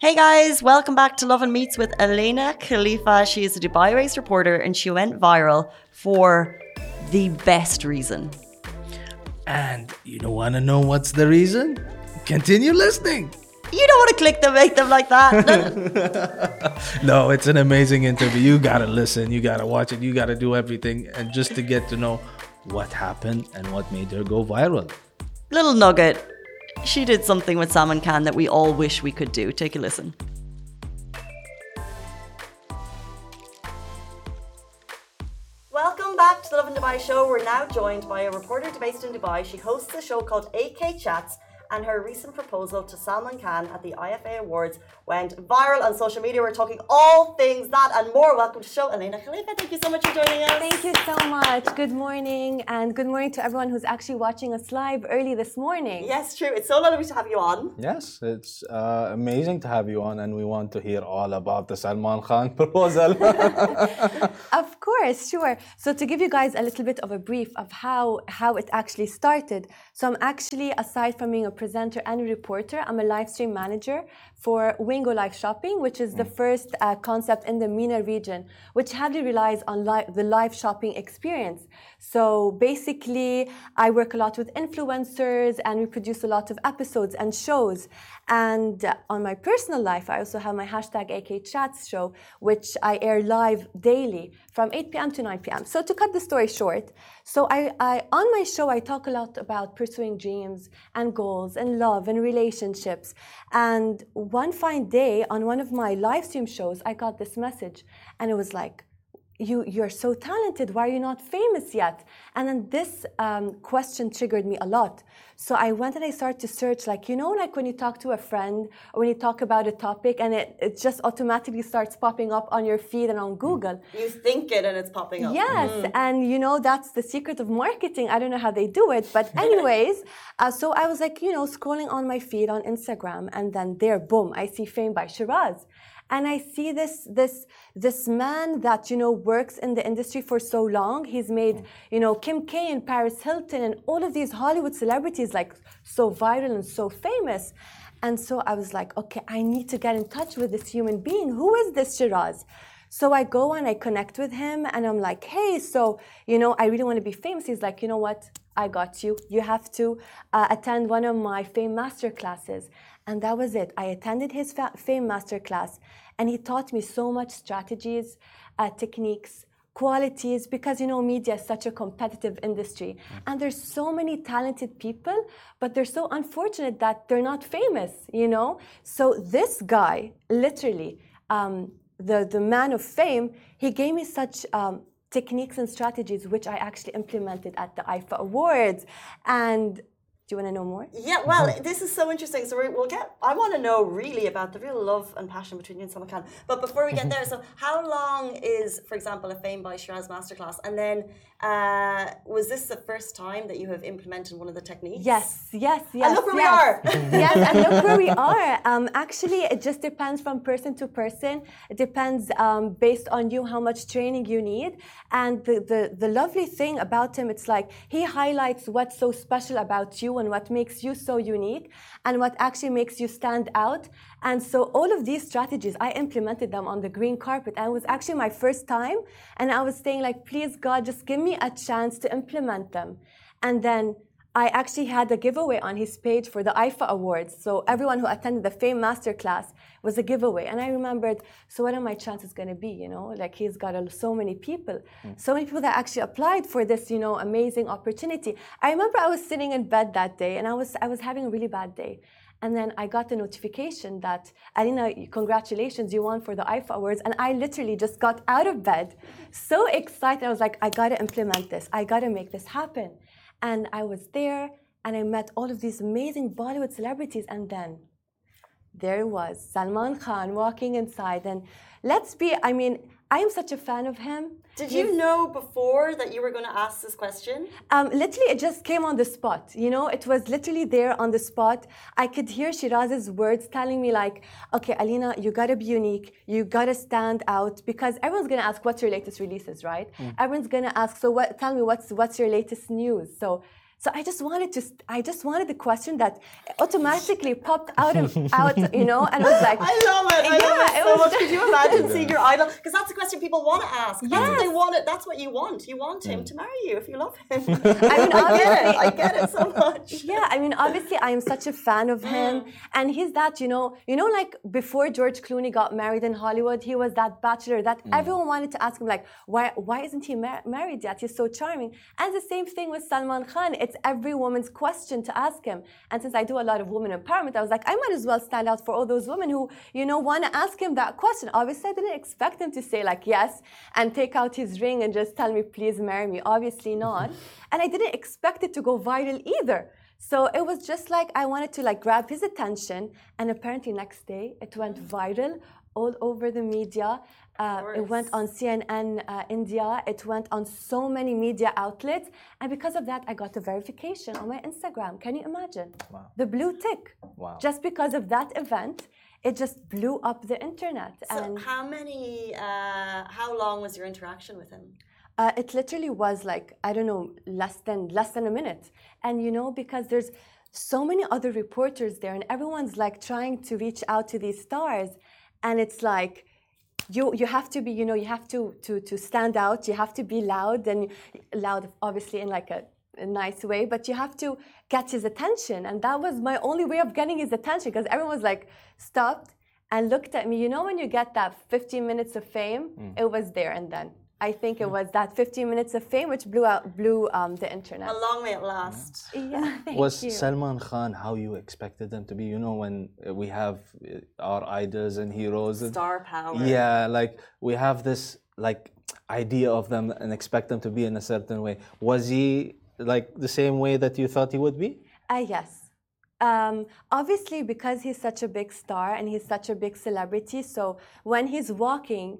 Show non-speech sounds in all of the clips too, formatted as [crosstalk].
Hey guys, welcome back to Love and Meets with Alena Khalifa. She is a Dubai based reporter and she went viral for the best reason. And you don't want to know what's the reason? Continue listening. You don't want to click them, make them like that. [laughs] no, it's an amazing interview. You gotta listen, you gotta watch it, you gotta do everything, and just to get to know what happened and what made her go viral. Little nugget she did something with Salman Khan that we all wish we could do. Take a listen. Welcome back to the Lovin Dubai show. We're now joined by a reporter based in Dubai. She hosts a show called AK Chats and her recent proposal to Salman Khan at the IFA Awards went viral on social media. We're talking all things that and more. Welcome to the show, Alena Khalifa. Thank you so much for joining us. Thank you so much. Good morning, and good morning to everyone who's actually watching us live early this morning. Yes, true. It's so lovely to have you on. Yes, it's uh, amazing to have you on, and we want to hear all about the Salman Khan [laughs] proposal. [laughs] of course, sure. So to give you guys a little bit of a brief of how how it actually started. So I'm actually, aside from being a presenter and a reporter. I'm a live stream manager for Wingo Live Shopping, which is the mm. first uh, concept in the MENA region, which heavily relies on li the live shopping experience. So basically, I work a lot with influencers and we produce a lot of episodes and shows. And uh, on my personal life, I also have my hashtag AK Chats show, which I air live daily from 8 p.m. to 9 p.m. So to cut the story short, so I, I, on my show, I talk a lot about pursuing dreams and goals and love and relationships. And one fine day on one of my live stream shows, I got this message, and it was like, you you're so talented why are you not famous yet? And then this um, question triggered me a lot. So i went and i started to search like you know like when you talk to a friend or when you talk about a topic and it, it just automatically starts popping up on your feed and on google. You think it and it's popping up. Yes mm. and you know that's the secret of marketing. I don't know how they do it but [laughs] anyways uh, so i was like you know scrolling on my feed on instagram and then there boom i see fame by shiraz and I see this this this man that you know works in the industry for so long. He's made mm. you know Kim K and Paris Hilton and all of these Hollywood celebrities like so viral and so famous. And so I was like, okay, I need to get in touch with this human being. Who is this Shiraz? So I go and I connect with him and I'm like, hey, so, you know, I really want to be famous. He's like, you know what? I got you. You have to uh, attend one of my fame master classes. And that was it. I attended his fame master class, and he taught me so much strategies, uh, techniques, qualities because you know media is such a competitive industry mm. and there's so many talented people but they're so unfortunate that they're not famous you know so this guy literally um, the, the man of fame he gave me such um, techniques and strategies which i actually implemented at the ifa awards and do you want to know more? Yeah, well, mm-hmm. this is so interesting. So we'll get. I want to know really about the real love and passion between you and Salman Khan. But before we get mm-hmm. there, so how long is, for example, a Fame by Shiraz masterclass? And then uh, was this the first time that you have implemented one of the techniques? Yes, yes, yes. And look where yes. we are. [laughs] yes, and look where we are. Um, actually, it just depends from person to person. It depends um, based on you how much training you need. And the, the, the lovely thing about him, it's like he highlights what's so special about you and what makes you so unique and what actually makes you stand out. And so all of these strategies, I implemented them on the green carpet. And it was actually my first time. And I was saying like, please God, just give me a chance to implement them. And then I actually had a giveaway on his page for the IFA Awards. So everyone who attended the Fame Masterclass was a giveaway. And I remembered, so what are my chances going to be? You know, like he's got so many people, mm. so many people that actually applied for this, you know, amazing opportunity. I remember I was sitting in bed that day and I was I was having a really bad day. And then I got the notification that, Alena, congratulations, you won for the IFA Awards. And I literally just got out of bed, so excited. I was like, I gotta implement this, I gotta make this happen. And I was there and I met all of these amazing Bollywood celebrities. And then there was Salman Khan walking inside. And let's be, I mean, I am such a fan of him. Did you know before that you were going to ask this question? Um, literally, it just came on the spot. You know, it was literally there on the spot. I could hear Shiraz's words telling me, like, okay, Alena, you got to be unique. You got to stand out because everyone's going to ask, what's your latest releases, right? Mm. Everyone's going to ask, so what, tell me, what's, what's your latest news? So So I just wanted to, I just wanted the question that automatically popped out of, out, you know, and I was like, [laughs] I love it. I Yeah, love it it so was much. Could you imagine [laughs] seeing your idol? Because that's the question people want to ask. That's what they want. It. That's what you want. You want him mm. to marry you if you love him. [laughs] I mean, I get it. I get it so much. yeah i mean obviously i am such a fan of him and he's that you know you know like before george clooney got married in hollywood he was that bachelor that mm. everyone wanted to ask him like why why isn't he mar- married yet he's so charming and the same thing with salman khan it's every woman's question to ask him. And since i do a lot of women empowerment i was like i might as well stand out for all those women who you know want to ask him that question. Obviously i didn't expect him to say like yes and take out his ring and just tell me please marry me. Obviously not. [laughs] And i didn't expect it to go viral either. So it was just like I wanted to like grab his attention, and apparently next day it went viral all over the media. Uh, it went on CNN uh, India. It went on so many media outlets, and because of that, I got a verification on my Instagram. Can you imagine? Wow. The blue tick. Wow. Just because of that event, it just blew up the internet. So and how many? Uh, how long was your interaction with him? Uh, it literally was like I don't know less than less than a minute, and you know because there's so many other reporters there, and everyone's like trying to reach out to these stars, and it's like you you have to be you know you have to to to stand out, you have to be loud and loud obviously in like a, a nice way, but you have to get his attention, and that was my only way of getting his attention because everyone was like stopped and looked at me. You know when you get that 15 minutes of fame, mm. it was there and then. I think it was that 15 minutes of fame which blew out, blew um, the internet. How long may it last? Yeah, thank was you. Salman Khan how you expected them to be? You know, when uh, we have uh, our idols and heroes. and- Star power. Yeah, like we have this like idea of them and expect them to be in a certain way. Was he like the same way that you thought he would be? Uh, yes. Um, obviously, because he's such a big star and he's such a big celebrity, so when he's walking,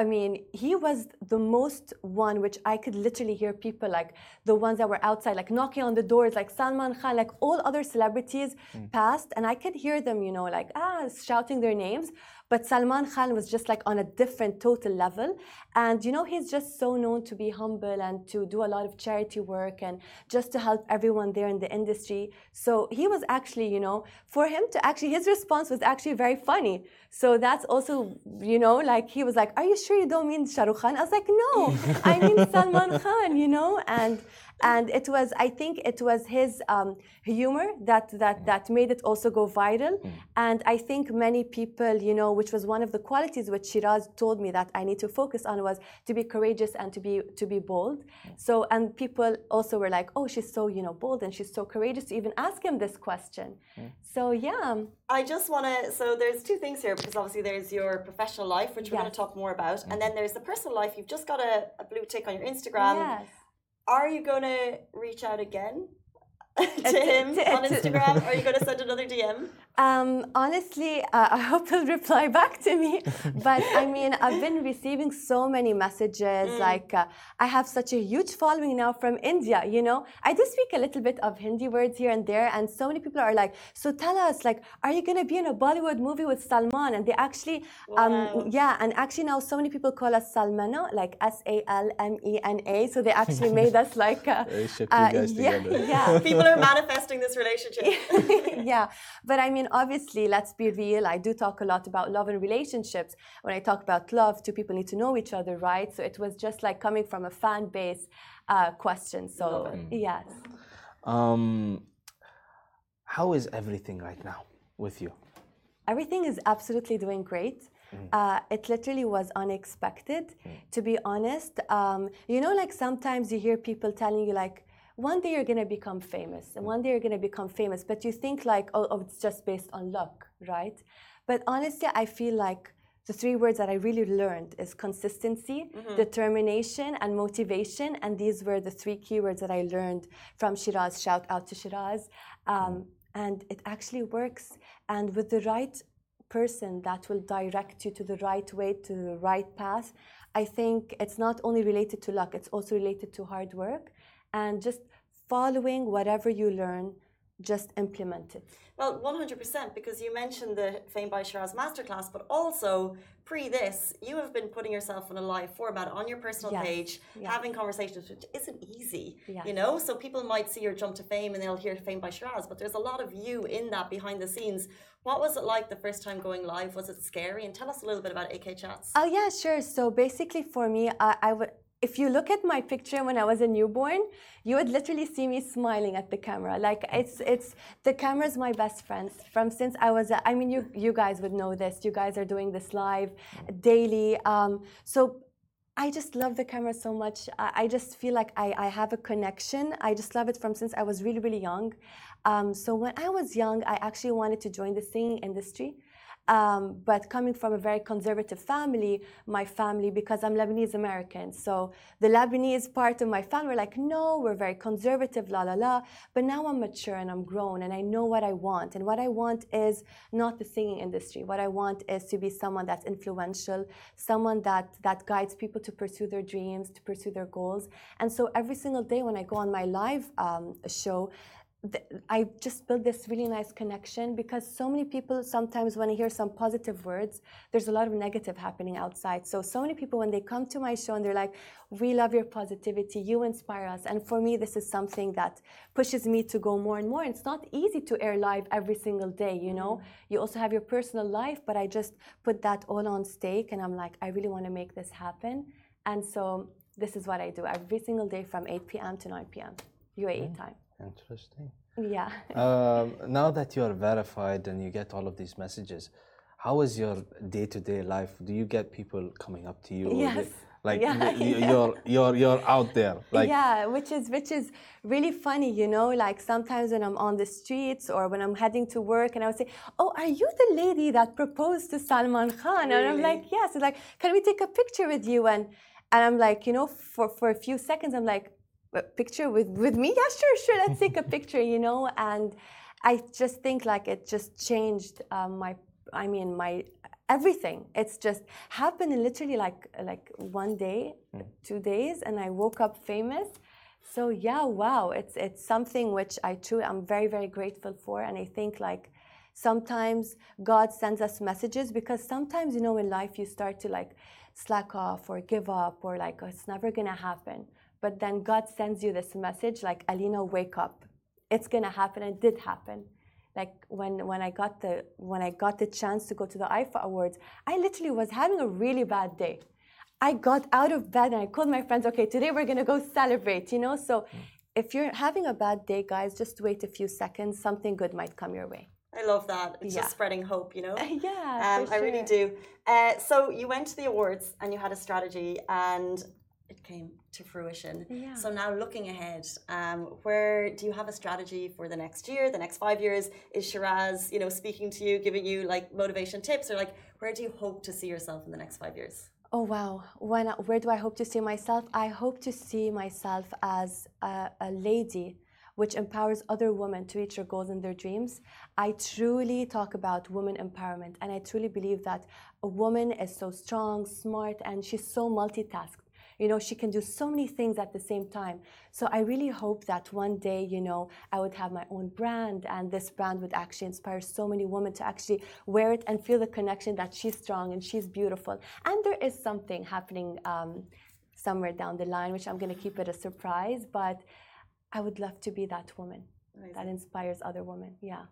I mean, he was the most one which I could literally hear people like the ones that were outside, like knocking on the doors, like Salman Khan, like all other celebrities passed, and I could hear them, you know, like ah, shouting their names. But Salman Khan was just like on a different total level. And you know, he's just so known to be humble and to do a lot of charity work and just to help everyone there in the industry. So he was actually, you know, for him to actually, his response was actually very funny. So that's also, you know, like he was like, Are you sure you don't mean Shah Rukh Khan? I was like, No, I mean [laughs] Salman Khan, you know? And and it was i think it was his um, humor that that mm. that made it also go viral. Mm. And i think many people you know which was one of the qualities which shiraz told me that i need to focus on was to be courageous and to be to be bold. Mm. So and people also were like oh she's so you know bold and she's so courageous to even ask him this question. So yeah. I just want to. So there's two things here because obviously there's your professional life, which we're going to talk more about, and then there's the personal life. You've just got a, a blue tick on your Instagram. yes Are you going to reach out again [laughs] to to- him to- on to- Instagram? Are you going to send another DM? Um, honestly, uh, I hope he'll reply [laughs] back to me. But I mean, I've been receiving so many messages. Like, uh, I have such a huge following now from India. You know, I do speak a little bit of Hindi words here and there, and so many people are like, "So tell us, like, are you gonna be in a Bollywood movie with Salman?" And they actually, Wow. um, yeah, and actually now so many people call us Salmano, like S A L M E N A. So they actually made us like, uh, They shook you guys yeah, together. yeah. People [laughs] are manifesting this relationship. [laughs] [laughs] yeah, but I mean, obviously, let's be real. I do talk a lot about love and relationships. When I talk about love, two people need to know each other, right? So it was just like coming from a fan base uh, question. So, yes. Um, how is everything right now with you? Everything is absolutely doing great. Uh, it literally was unexpected, to be honest. Um, you know, like sometimes you hear people telling you, like, one day you're going to become famous, and mm. one day you're going to become famous, but you think, like, oh, oh, it's just based on luck, right? But honestly, I feel like the three words that I really learned is consistency, mm-hmm. determination, and motivation. And these were the three keywords that I learned from Shiraz. Shout out to Shiraz. Um, mm. and it actually works. And with the right person that will direct you to the right way, to the right path, I think it's not only related to luck, it's also related to hard work and just following whatever you learn just implement it. Well, 100%, because you mentioned the Fame by Shiraz masterclass, but also pre this, you have been putting yourself in a live format on your personal Yes, page, yeah. having conversations, which isn't easy, Yeah. you know? So people might see your jump to fame and they'll hear Fame by Shiraz, but there's a lot of you in that behind the scenes. What was it like the first time going live? Was it scary? And tell us a little bit about AK Chats. Oh yeah, sure. So basically, for me, I, I would. If you look at my picture when I was a newborn, you would literally see me smiling at the camera. Like it's it's the camera is my best friend from since I was. A, I mean, you you guys would know this. You guys are doing this live daily. Um, so I just love the camera so much. I, I just feel like I, I have a connection. I just love it from since I was really, really young. Um, so when I was young, I actually wanted to join the singing industry. Um, but coming from a very conservative family, my family, because I'm Lebanese American, so the Lebanese part of my family were like, no, we're very conservative, la la la. But now I'm mature and I'm grown and I know what I want. And what I want is not the singing industry. What I want is to be someone that's influential, someone that, that guides people to pursue their dreams, to pursue their goals. And so every single day when I go on my live um, show, I just built this really nice connection because so many people sometimes when I hear some positive words, there's a lot of negative happening outside. So so many people when they come to my show and they're like, "We love your positivity. You inspire us." And for me, this is something that pushes me to go more and more. It's not easy to air live every single day. You know, mm-hmm. you also have your personal life, but I just put that all on stake, and I'm like, I really want to make this happen. And so this is what I do every single day from 8 p.m. to 9 p.m. UAE mm-hmm. time. Interesting. Yeah. Um, now that you're verified and you get all of these messages, how is your day-to-day life? Do you get people coming up to you? Yes. Like Yeah, y- y- [laughs] yeah. you're you're you're out there. Like yeah, which is which is really funny, you know. Like sometimes when I'm on the streets or when I'm heading to work, and I would say, "Oh, are you the lady that proposed to Salman Khan?" And I'm like, "Yes." It's like, "Can we take a picture with you?" And and I'm like, you know, for for a few seconds, I'm like, "A "Picture with with me? Yeah, sure, sure. Let's take a picture," you know. And I just think like it just changed um, my. I mean, my everything. It's just happened in literally like like one day, two days, and I woke up famous. So yeah, wow, it's it's something which I truly I'm very very grateful for, and I think like sometimes God sends us messages because sometimes you know in life you start to like slack off or give up or like oh, it's never gonna happen, but then God sends you this message like Alena, wake up, it's gonna happen, and it did happen like when when I got the when I got the chance to go to the IFA Awards, I literally was having a really bad day. I got out of bed and I called my friends, okay, today we're gonna go celebrate, you know? So if you're having a bad day, guys, just wait a few seconds, something good might come your way. I love that. It's Yeah. just spreading hope, you know? [laughs] yeah. Um, for I really do. Uh, so you went to the awards and you had a strategy, and it came to fruition. Yeah. So now looking ahead, um, where do you have a strategy for the next year, the next five years? Is Shiraz, you know, speaking to you, giving you like motivation tips, or like where do you hope to see yourself in the next five years? Oh wow! When where do I hope to see myself? I hope to see myself as a, a lady which empowers other women to reach their goals and their dreams. I truly talk about women empowerment, and I truly believe that a woman is so strong, smart, and she's so multitasked. You know, she can do so many things at the same time. So I really hope that one day, you know, I would have my own brand and this brand would actually inspire so many women to actually wear it and feel the connection that she's strong and she's beautiful. And there is something happening um, somewhere down the line, which I'm going to keep it a surprise, but I would love to be that woman that inspires other women. Yeah.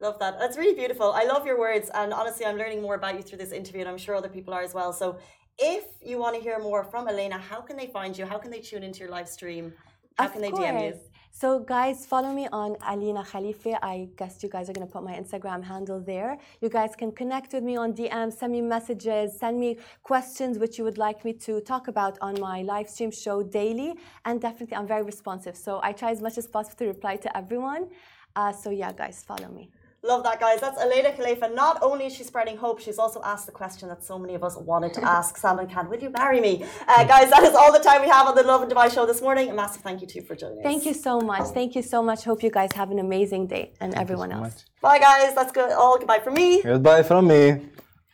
Love that. That's really beautiful. I love your words, and honestly, I'm learning more about you through this interview, and I'm sure other people are as well. So, if you want to hear more from Alena, how can they find you? How can they tune into your live stream? How Of can they DM you? So, guys, follow me on Alena Khalifa. I guess you guys are going to put my Instagram handle there. You guys can connect with me on DM, send me messages, send me questions which you would like me to talk about on my live stream show daily. And definitely, I'm very responsive. So, I try as much as possible to reply to everyone. Uh, so, yeah, guys, follow me. Love that, guys. That's Alena Khalifa. Not only is she spreading hope, she's also asked the question that so many of us wanted to ask [laughs] Salman Khan, will you marry me? Uh, guys, that is all the time we have on the Lovin Dubai show this morning. A massive thank you to you for joining us. Thank you so much. Thank you so much. Hope you guys have an amazing day and everyone else. Bye, guys. That's good. All goodbye from me. Goodbye from me.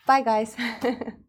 Bye, guys. [laughs]